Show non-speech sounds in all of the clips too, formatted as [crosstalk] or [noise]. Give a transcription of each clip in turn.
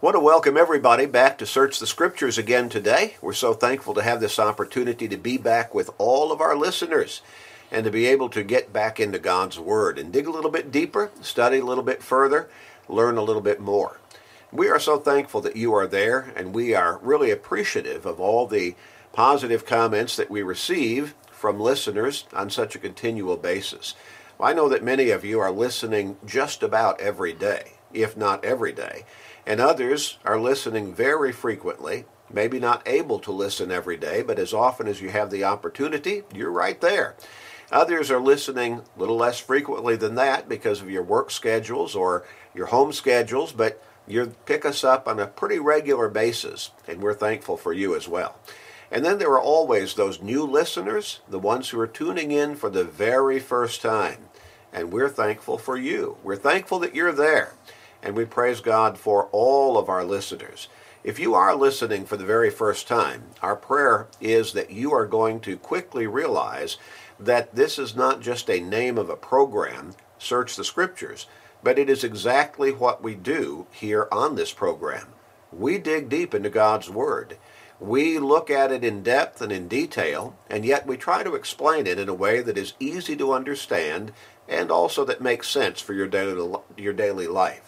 want to welcome everybody back to Search the Scriptures again today. We're so thankful to have this opportunity to be back with all of our listeners and to be able to get back into God's Word and dig a little bit deeper, study a little bit further, learn a little bit more. We are so thankful that you are there, and we are really appreciative of all the positive comments that we receive from listeners on such a continual basis. I know that many of you are listening just about every day, if not every day and others are listening very frequently, maybe not able to listen every day, but as often as you have the opportunity, you're right there. Others are listening a little less frequently than that because of your work schedules or your home schedules, but you pick us up on a pretty regular basis, and we're thankful for you as well. And then there are always those new listeners, the ones who are tuning in for the very first time. And we're thankful for you. We're thankful that you're there and we praise God for all of our listeners. If you are listening for the very first time, our prayer is that you are going to quickly realize that this is not just a name of a program, Search the Scriptures, but it is exactly what we do here on this program. We dig deep into God's Word. We look at it in depth and in detail, and yet we try to explain it in a way that is easy to understand and also that makes sense for your daily, your daily life.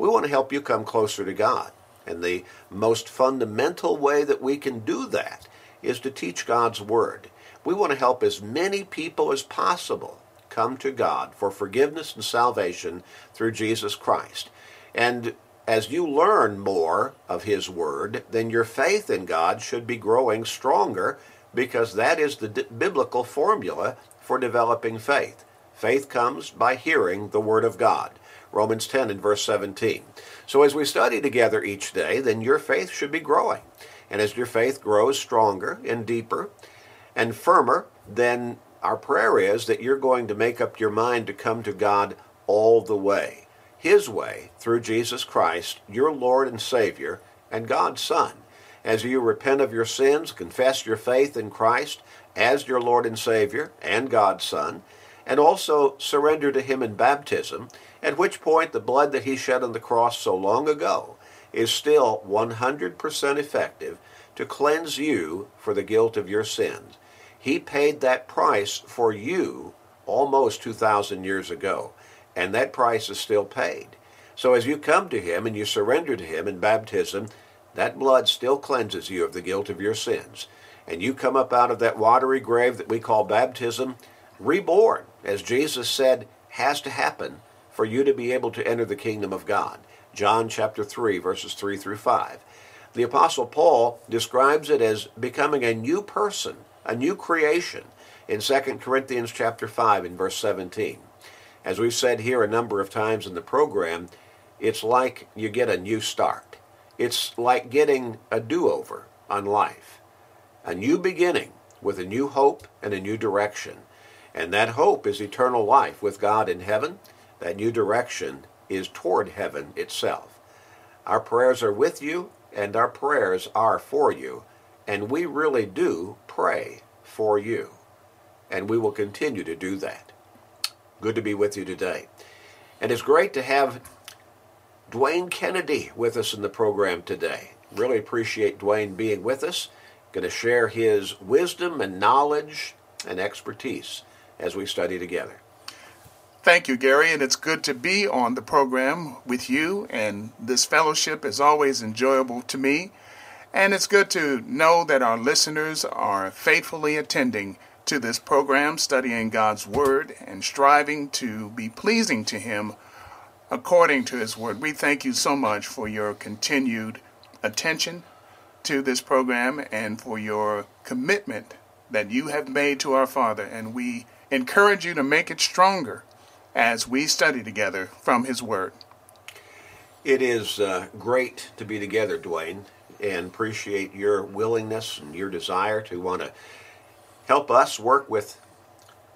We want to help you come closer to God. And the most fundamental way that we can do that is to teach God's Word. We want to help as many people as possible come to God for forgiveness and salvation through Jesus Christ. And as you learn more of His Word, then your faith in God should be growing stronger because that is the d- biblical formula for developing faith. Faith comes by hearing the Word of God. Romans 10 and verse 17. So as we study together each day, then your faith should be growing. And as your faith grows stronger and deeper and firmer, then our prayer is that you're going to make up your mind to come to God all the way. His way, through Jesus Christ, your Lord and Savior, and God's Son. As you repent of your sins, confess your faith in Christ as your Lord and Savior and God's Son, and also surrender to Him in baptism, at which point the blood that He shed on the cross so long ago is still 100% effective to cleanse you for the guilt of your sins. He paid that price for you almost 2,000 years ago, and that price is still paid. So as you come to Him and you surrender to Him in baptism, that blood still cleanses you of the guilt of your sins. And you come up out of that watery grave that we call baptism, reborn, as Jesus said has to happen for you to be able to enter the kingdom of God. John chapter 3, verses 3 through 5. The Apostle Paul describes it as becoming a new person, a new creation, in 2 Corinthians chapter 5 in verse 17. As we've said here a number of times in the program, it's like you get a new start. It's like getting a do-over on life. A new beginning with a new hope and a new direction. And that hope is eternal life with God in heaven. That new direction is toward heaven itself. Our prayers are with you, and our prayers are for you. And we really do pray for you. And we will continue to do that. Good to be with you today. And it's great to have Dwayne Kennedy with us in the program today. Really appreciate Dwayne being with us. Going to share his wisdom and knowledge and expertise as we study together. Thank you, Gary, and it's good to be on the program with you. And this fellowship is always enjoyable to me. And it's good to know that our listeners are faithfully attending to this program, studying God's Word and striving to be pleasing to Him according to His Word. We thank you so much for your continued attention to this program and for your commitment that you have made to our Father. And we encourage you to make it stronger as we study together from His Word. It is uh, great to be together, Dwayne, and appreciate your willingness and your desire to want to help us work with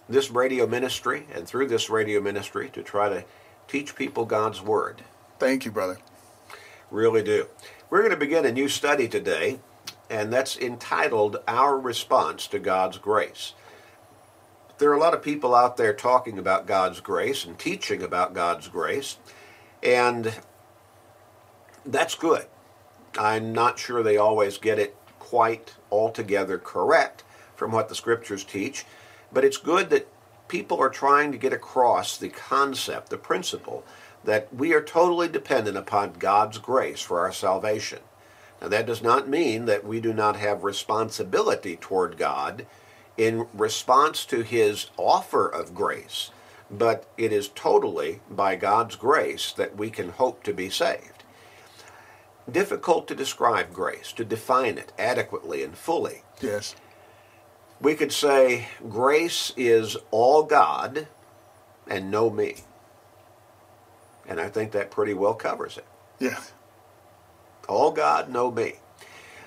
this radio ministry and through this radio ministry to try to teach people God's Word. Thank you, brother. Really do. We're going to begin a new study today, and that's entitled Our Response to God's Grace there are a lot of people out there talking about God's grace and teaching about God's grace, and that's good. I'm not sure they always get it quite altogether correct from what the scriptures teach, but it's good that people are trying to get across the concept, the principle, that we are totally dependent upon God's grace for our salvation. Now, that does not mean that we do not have responsibility toward God in response to his offer of grace, but it is totally by God's grace that we can hope to be saved. Difficult to describe grace, to define it adequately and fully. Yes. We could say grace is all God and no me. And I think that pretty well covers it. Yeah. All God, no me.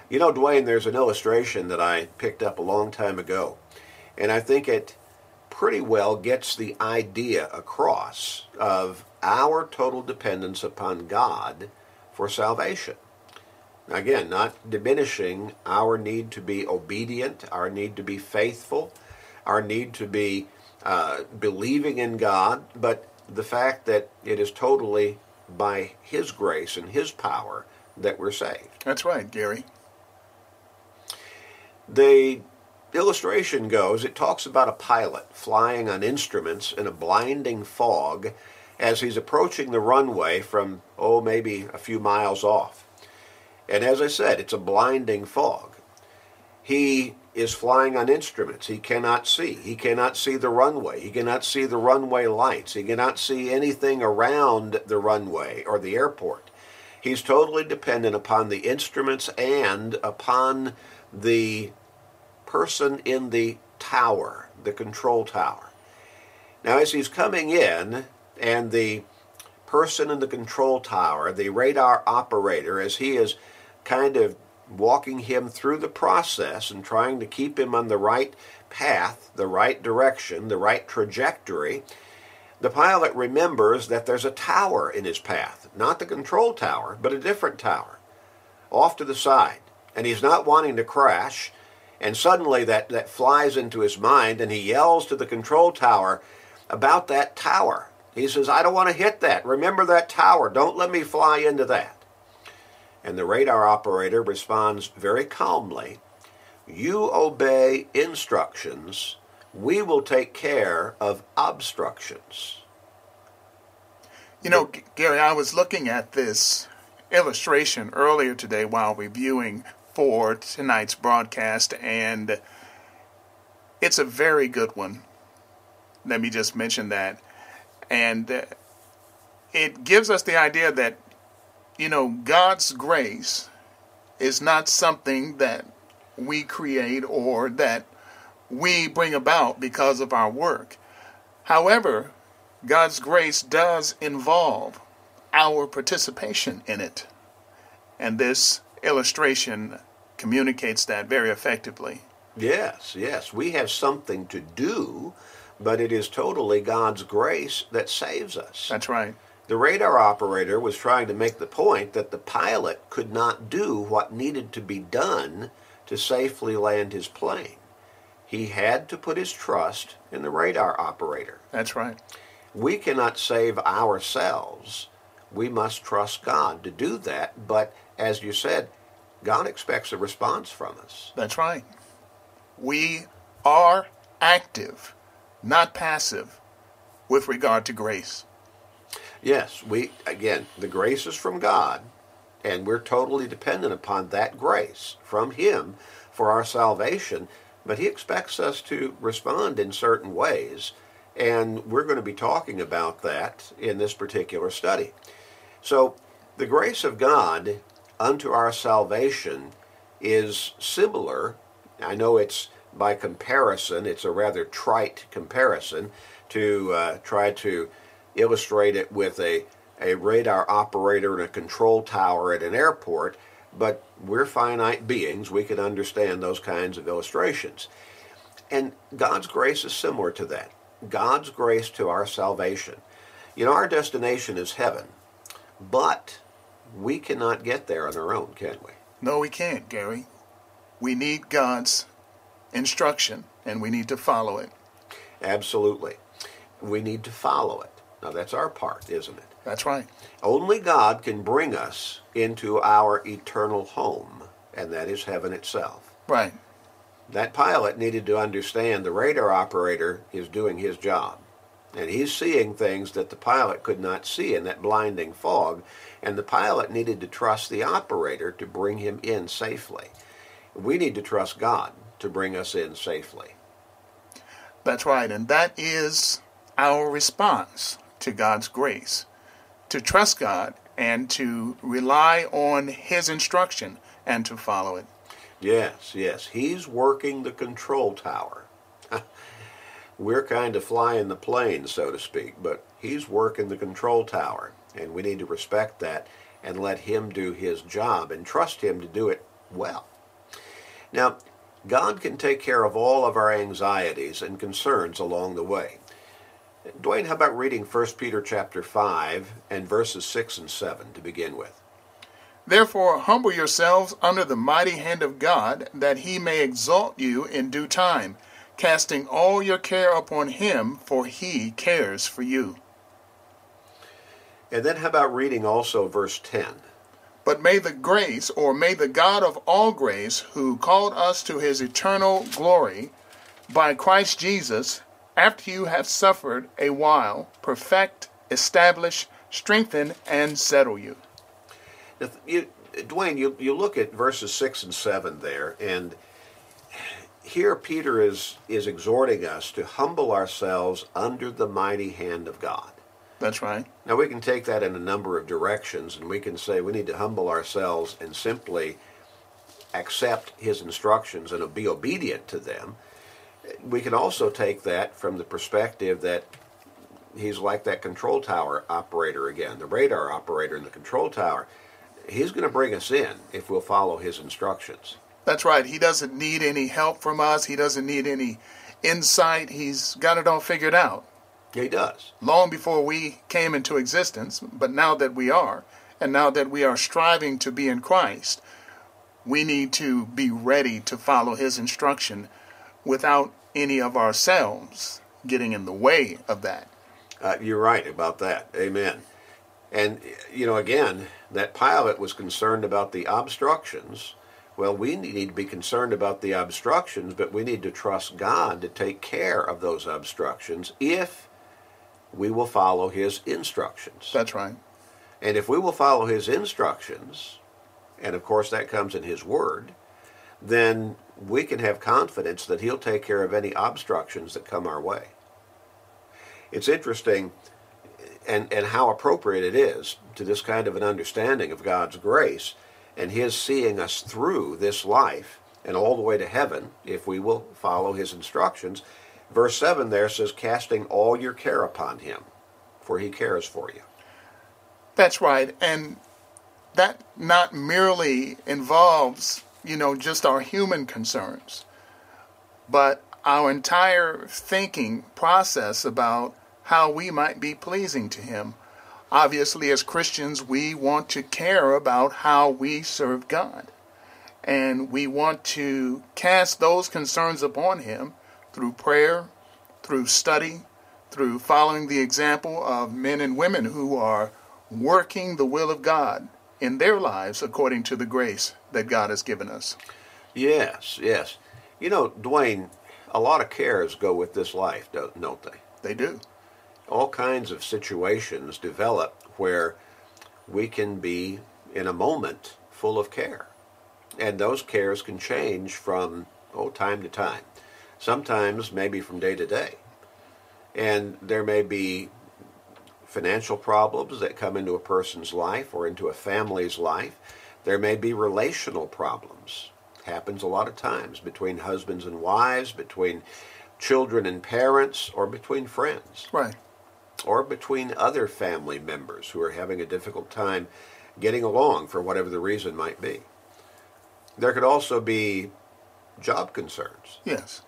You know, Dwayne, there's an illustration that I picked up a long time ago, and I think it pretty well gets the idea across of our total dependence upon God for salvation. Again, not diminishing our need to be obedient, our need to be faithful, our need to be uh, believing in God, but the fact that it is totally by His grace and His power that we're saved. That's right, Gary. The illustration goes it talks about a pilot flying on instruments in a blinding fog as he's approaching the runway from, oh, maybe a few miles off. And as I said, it's a blinding fog. He is flying on instruments. He cannot see. He cannot see the runway. He cannot see the runway lights. He cannot see anything around the runway or the airport. He's totally dependent upon the instruments and upon the person in the tower, the control tower. Now, as he's coming in, and the person in the control tower, the radar operator, as he is kind of walking him through the process and trying to keep him on the right path, the right direction, the right trajectory, the pilot remembers that there's a tower in his path, not the control tower, but a different tower off to the side. And he's not wanting to crash. And suddenly that, that flies into his mind and he yells to the control tower about that tower. He says, I don't want to hit that. Remember that tower. Don't let me fly into that. And the radar operator responds very calmly You obey instructions, we will take care of obstructions. You know, Gary, I was looking at this illustration earlier today while reviewing for tonight's broadcast, and it's a very good one. Let me just mention that. And uh, it gives us the idea that you know, God's grace is not something that we create or that we bring about because of our work. However, God's grace does involve our participation in it. And this illustration communicates that very effectively. Yes, yes. We have something to do, but it is totally God's grace that saves us. That's right. The radar operator was trying to make the point that the pilot could not do what needed to be done to safely land his plane. He had to put his trust in the radar operator. That's right. We cannot save ourselves. We must trust God to do that. But as you said, God expects a response from us. That's right. We are active, not passive, with regard to grace. Yes, we again, the grace is from God, and we're totally dependent upon that grace from Him for our salvation. But He expects us to respond in certain ways, and we're going to be talking about that in this particular study. So, the grace of God unto our salvation is similar. I know it's by comparison, it's a rather trite comparison to uh, try to illustrate it with a, a radar operator and a control tower at an airport, but we're finite beings. We can understand those kinds of illustrations. And God's grace is similar to that. God's grace to our salvation. You know, our destination is heaven, but we cannot get there on our own, can we? No, we can't, Gary. We need God's instruction and we need to follow it. Absolutely. We need to follow it. Now, that's our part, isn't it? That's right. Only God can bring us into our eternal home, and that is heaven itself. Right. That pilot needed to understand the radar operator is doing his job. And he's seeing things that the pilot could not see in that blinding fog. And the pilot needed to trust the operator to bring him in safely. We need to trust God to bring us in safely. That's right. And that is our response to God's grace to trust God and to rely on His instruction and to follow it. Yes, yes. He's working the control tower. [laughs] We're kind of flying the plane, so to speak, but he's working the control tower. And we need to respect that and let him do his job and trust him to do it well. Now, God can take care of all of our anxieties and concerns along the way. Dwayne, how about reading 1 Peter chapter 5 and verses 6 and 7 to begin with? Therefore, humble yourselves under the mighty hand of God, that he may exalt you in due time, casting all your care upon him, for he cares for you. And then how about reading also verse 10? But may the grace, or may the God of all grace, who called us to his eternal glory by Christ Jesus, after you have suffered a while, perfect, establish, strengthen, and settle you. You, Dwayne, you, you look at verses 6 and 7 there, and here Peter is, is exhorting us to humble ourselves under the mighty hand of God. That's right. Now, we can take that in a number of directions, and we can say we need to humble ourselves and simply accept his instructions and be obedient to them. We can also take that from the perspective that he's like that control tower operator again, the radar operator in the control tower He's going to bring us in if we'll follow His instructions. That's right. He doesn't need any help from us. He doesn't need any insight. He's got it all figured out. He does. Long before we came into existence, but now that we are, and now that we are striving to be in Christ, we need to be ready to follow His instruction without any of ourselves getting in the way of that. Uh, you're right about that. Amen. And, you know, again, that pilot was concerned about the obstructions. Well, we need to be concerned about the obstructions, but we need to trust God to take care of those obstructions if we will follow His instructions. That's right. And if we will follow His instructions, and of course that comes in His Word, then we can have confidence that He'll take care of any obstructions that come our way. It's interesting and, and how appropriate it is to this kind of an understanding of God's grace and His seeing us through this life and all the way to heaven if we will follow His instructions. Verse 7 there says, casting all your care upon Him, for He cares for you. That's right. And that not merely involves, you know, just our human concerns, but our entire thinking process about how we might be pleasing to Him. Obviously, as Christians, we want to care about how we serve God. And we want to cast those concerns upon Him through prayer, through study, through following the example of men and women who are working the will of God in their lives according to the grace that God has given us. Yes, yes. You know, Dwayne, a lot of cares go with this life, don't they? They do all kinds of situations develop where we can be in a moment full of care. And those cares can change from oh time to time. Sometimes maybe from day to day. And there may be financial problems that come into a person's life or into a family's life. There may be relational problems. Happens a lot of times between husbands and wives, between children and parents, or between friends. Right or between other family members who are having a difficult time getting along for whatever the reason might be. There could also be job concerns. Yes.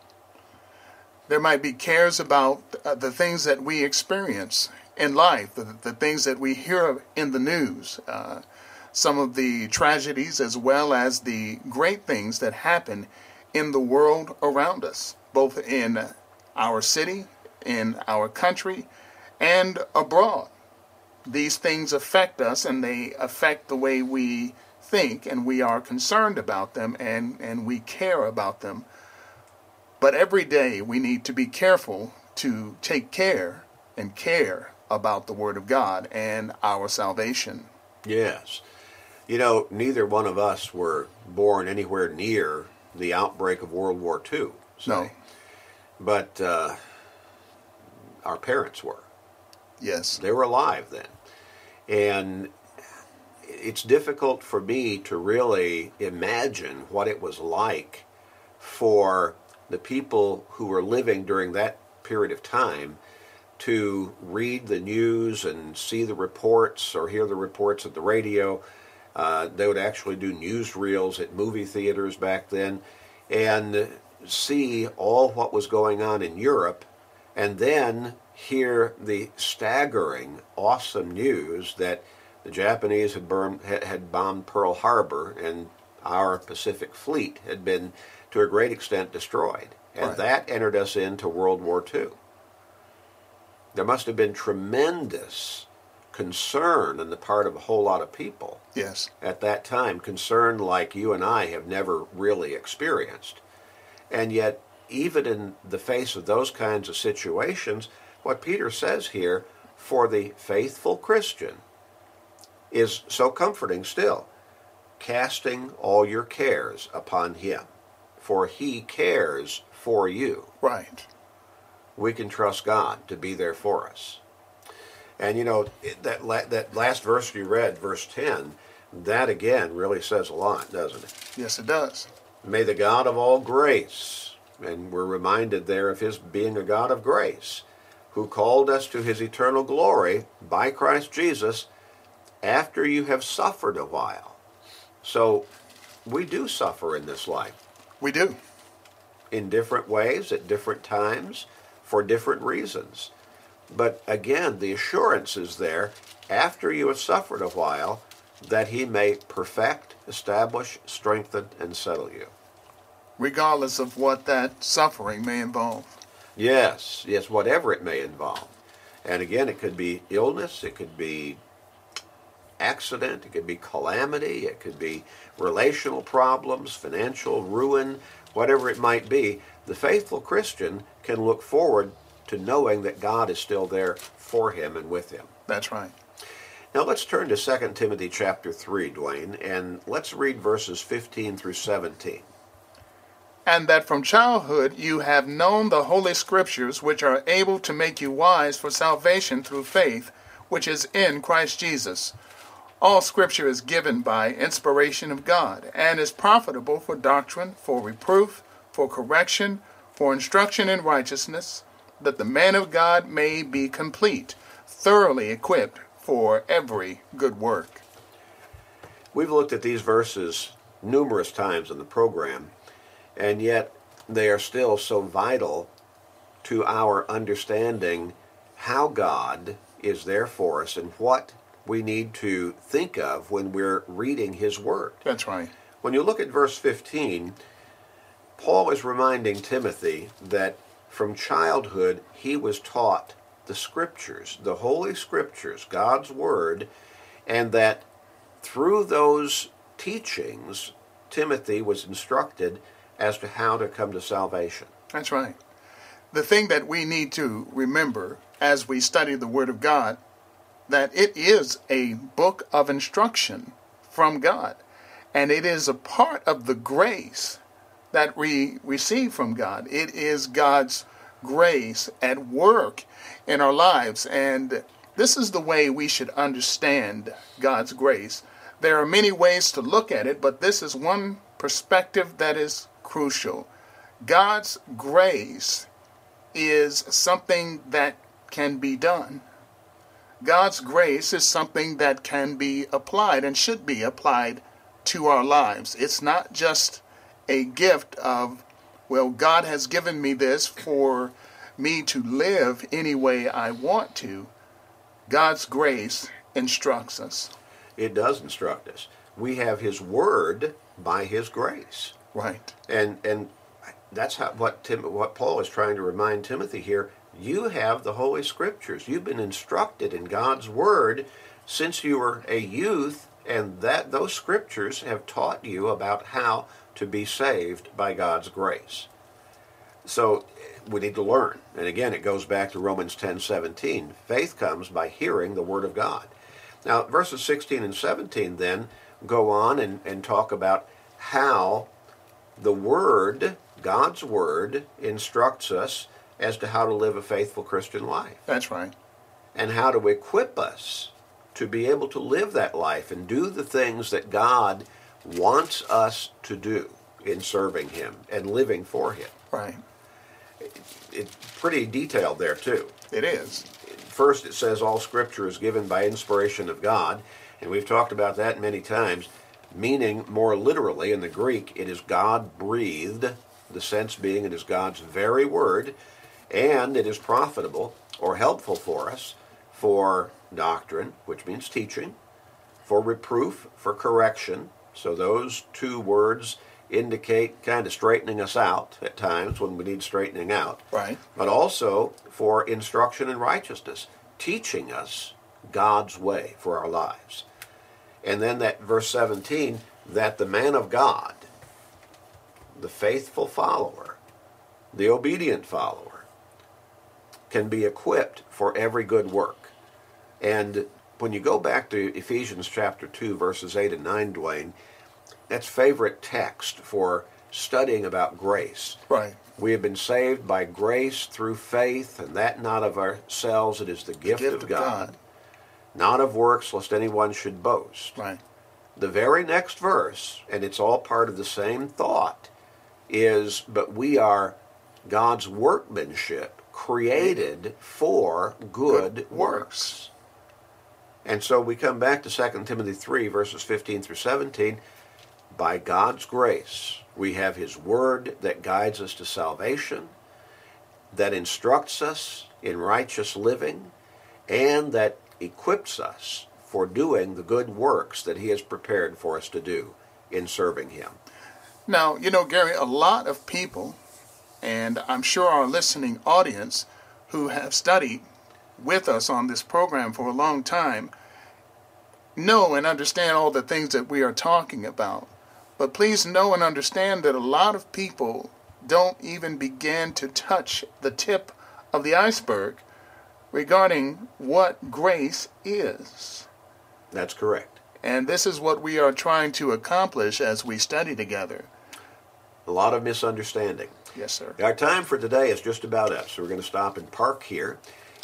There might be cares about uh, the things that we experience in life, the, the things that we hear in the news, uh, some of the tragedies as well as the great things that happen in the world around us, both in our city, in our country, and abroad. these things affect us and they affect the way we think and we are concerned about them and, and we care about them. But every day we need to be careful to take care and care about the Word of God and our salvation. Yes. You know, neither one of us were born anywhere near the outbreak of World War II. say. No. But uh, our parents were. Yes. They were alive then. And it's difficult for me to really imagine what it was like for the people who were living during that period of time to read the news and see the reports or hear the reports at the radio. Uh, they would actually do newsreels at movie theaters back then and see all what was going on in Europe and then hear the staggering, awesome news that the Japanese had, burned, had bombed Pearl Harbor and our Pacific Fleet had been, to a great extent, destroyed. And Right. that entered us into World War II. There must have been tremendous concern on the part of a whole lot of people Yes. at that time, concern like you and I have never really experienced. And yet, even in the face of those kinds of situations, what Peter says here for the faithful Christian is so comforting still. Casting all your cares upon him, for he cares for you Right. we can trust God to be there for us. And you know that la- that last verse you read, verse ten, that again really says a lot, doesn't it? Yes, it does. May the God of all grace, and we're reminded there of His being a God of grace, who called us to His eternal glory by Christ Jesus, after you have suffered a while. So we do suffer in this life We do. in different ways at different times for different reasons. But again, the assurance is there after you have suffered a while that he may perfect, establish, strengthen, and settle you. Regardless of what that suffering may involve. Yes, yes, whatever it may involve. And again, it could be illness, it could be accident, it could be calamity, it could be relational problems, financial ruin, whatever it might be. The faithful Christian can look forward to knowing that God is still there for him and with him. That's right. Now let's turn to 2 Timothy chapter 3, Dwayne, and let's read verses 15 through 17. And that from childhood you have known the holy scriptures which are able to make you wise for salvation through faith which is in Christ Jesus. All scripture is given by inspiration of God and is profitable for doctrine, for reproof, for correction, for instruction in righteousness, that the man of God may be complete, thoroughly equipped for every good work. We've looked at these verses numerous times in the program, and yet they are still so vital to our understanding how God is there for us and what we need to think of when we're reading His Word. That's right. When you look at verse 15, Paul is reminding Timothy that from childhood he was taught the Scriptures, the Holy Scriptures, God's Word, and that through those teachings, Timothy was instructed as to how to come to salvation. That's right. The thing that we need to remember as we study the Word of God that it is a book of instruction from God, and it is a part of the grace that we receive from God. It is God's grace at work in our lives, and this is the way we should understand God's grace. There are many ways to look at it, but this is one perspective that is crucial. God's grace is something that can be done. God's grace is something that can be applied and should be applied to our lives. It's not just a gift of, well, God has given me this for me to live any way I want to. God's grace instructs us. It does instruct us. We have His Word by His grace. Right. And and that's how what Tim what Paul is trying to remind Timothy here. You have the Holy Scriptures. You've been instructed in God's Word since you were a youth, and that those Scriptures have taught you about how to be saved by God's grace. So we need to learn. And again, it goes back to Romans 10 17. Faith comes by hearing the Word of God. Now, verses 16 and 17 then go on and, and talk about how the Word, God's Word, instructs us as to how to live a faithful Christian life That's right. and how to equip us to be able to live that life and do the things that God wants us to do in serving Him and living for Him. Right. It's pretty detailed there, too. It is. First, it says all Scripture is given by inspiration of God, and we've talked about that many times, meaning more literally in the Greek, it is God breathed, the sense being it is God's very word, and it is profitable or helpful for us for doctrine, which means teaching, for reproof, for correction. So those two words indicate kind of straightening us out at times when we need straightening out Right. but also for instruction in righteousness, teaching us God's way for our lives. And then that verse 17, that the man of God, the faithful follower, the obedient follower, can be equipped for every good work. And when you go back to Ephesians chapter 2, verses 8 and 9, Dwayne, that's favorite text for studying about grace. Right. We have been saved by grace through faith, and that not of ourselves, it is the gift, Gift of, of God, God. Not of works, lest anyone should boast. Right. The very next verse, and it's all part of the same thought, is But we are God's workmanship, created for good, Good works. works. And so we come back to 2 Timothy 3, verses 15 through 17. By God's grace, we have His Word that guides us to salvation, that instructs us in righteous living, and that equips us for doing the good works that He has prepared for us to do in serving Him. Now, you know, Gary, a lot of people, and I'm sure our listening audience who have studied with us on this program for a long time, know and understand all the things that we are talking about. But please know and understand that a lot of people don't even begin to touch the tip of the iceberg regarding what grace is. That's correct. And this is what we are trying to accomplish as we study together. A lot of misunderstanding. Yes, sir. Our time for today is just about up, so we're going to stop and park here.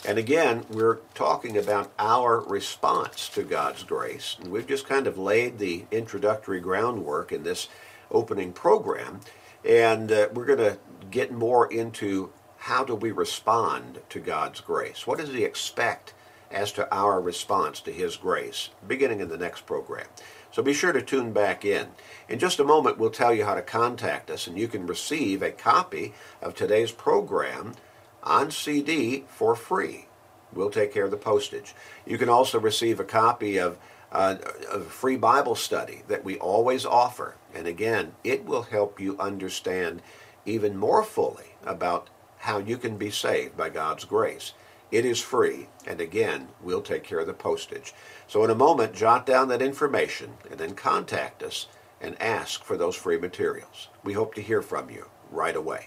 And again, we're talking about our response to God's grace. And we've just kind of laid the introductory groundwork in this opening program. And uh, we're going to get more into how do we respond to God's grace? What does He expect as to our response to His grace, beginning in the next program? So be sure to tune back in. In just a moment, we'll tell you how to contact us, and you can receive a copy of today's program on CD for free. We'll take care of the postage. You can also receive a copy of uh, a free Bible study that we always offer. And again, it will help you understand even more fully about how you can be saved by God's grace. It is free, and again, we'll take care of the postage. So, in a moment, jot down that information and then contact us and ask for those free materials. We hope to hear from you right away.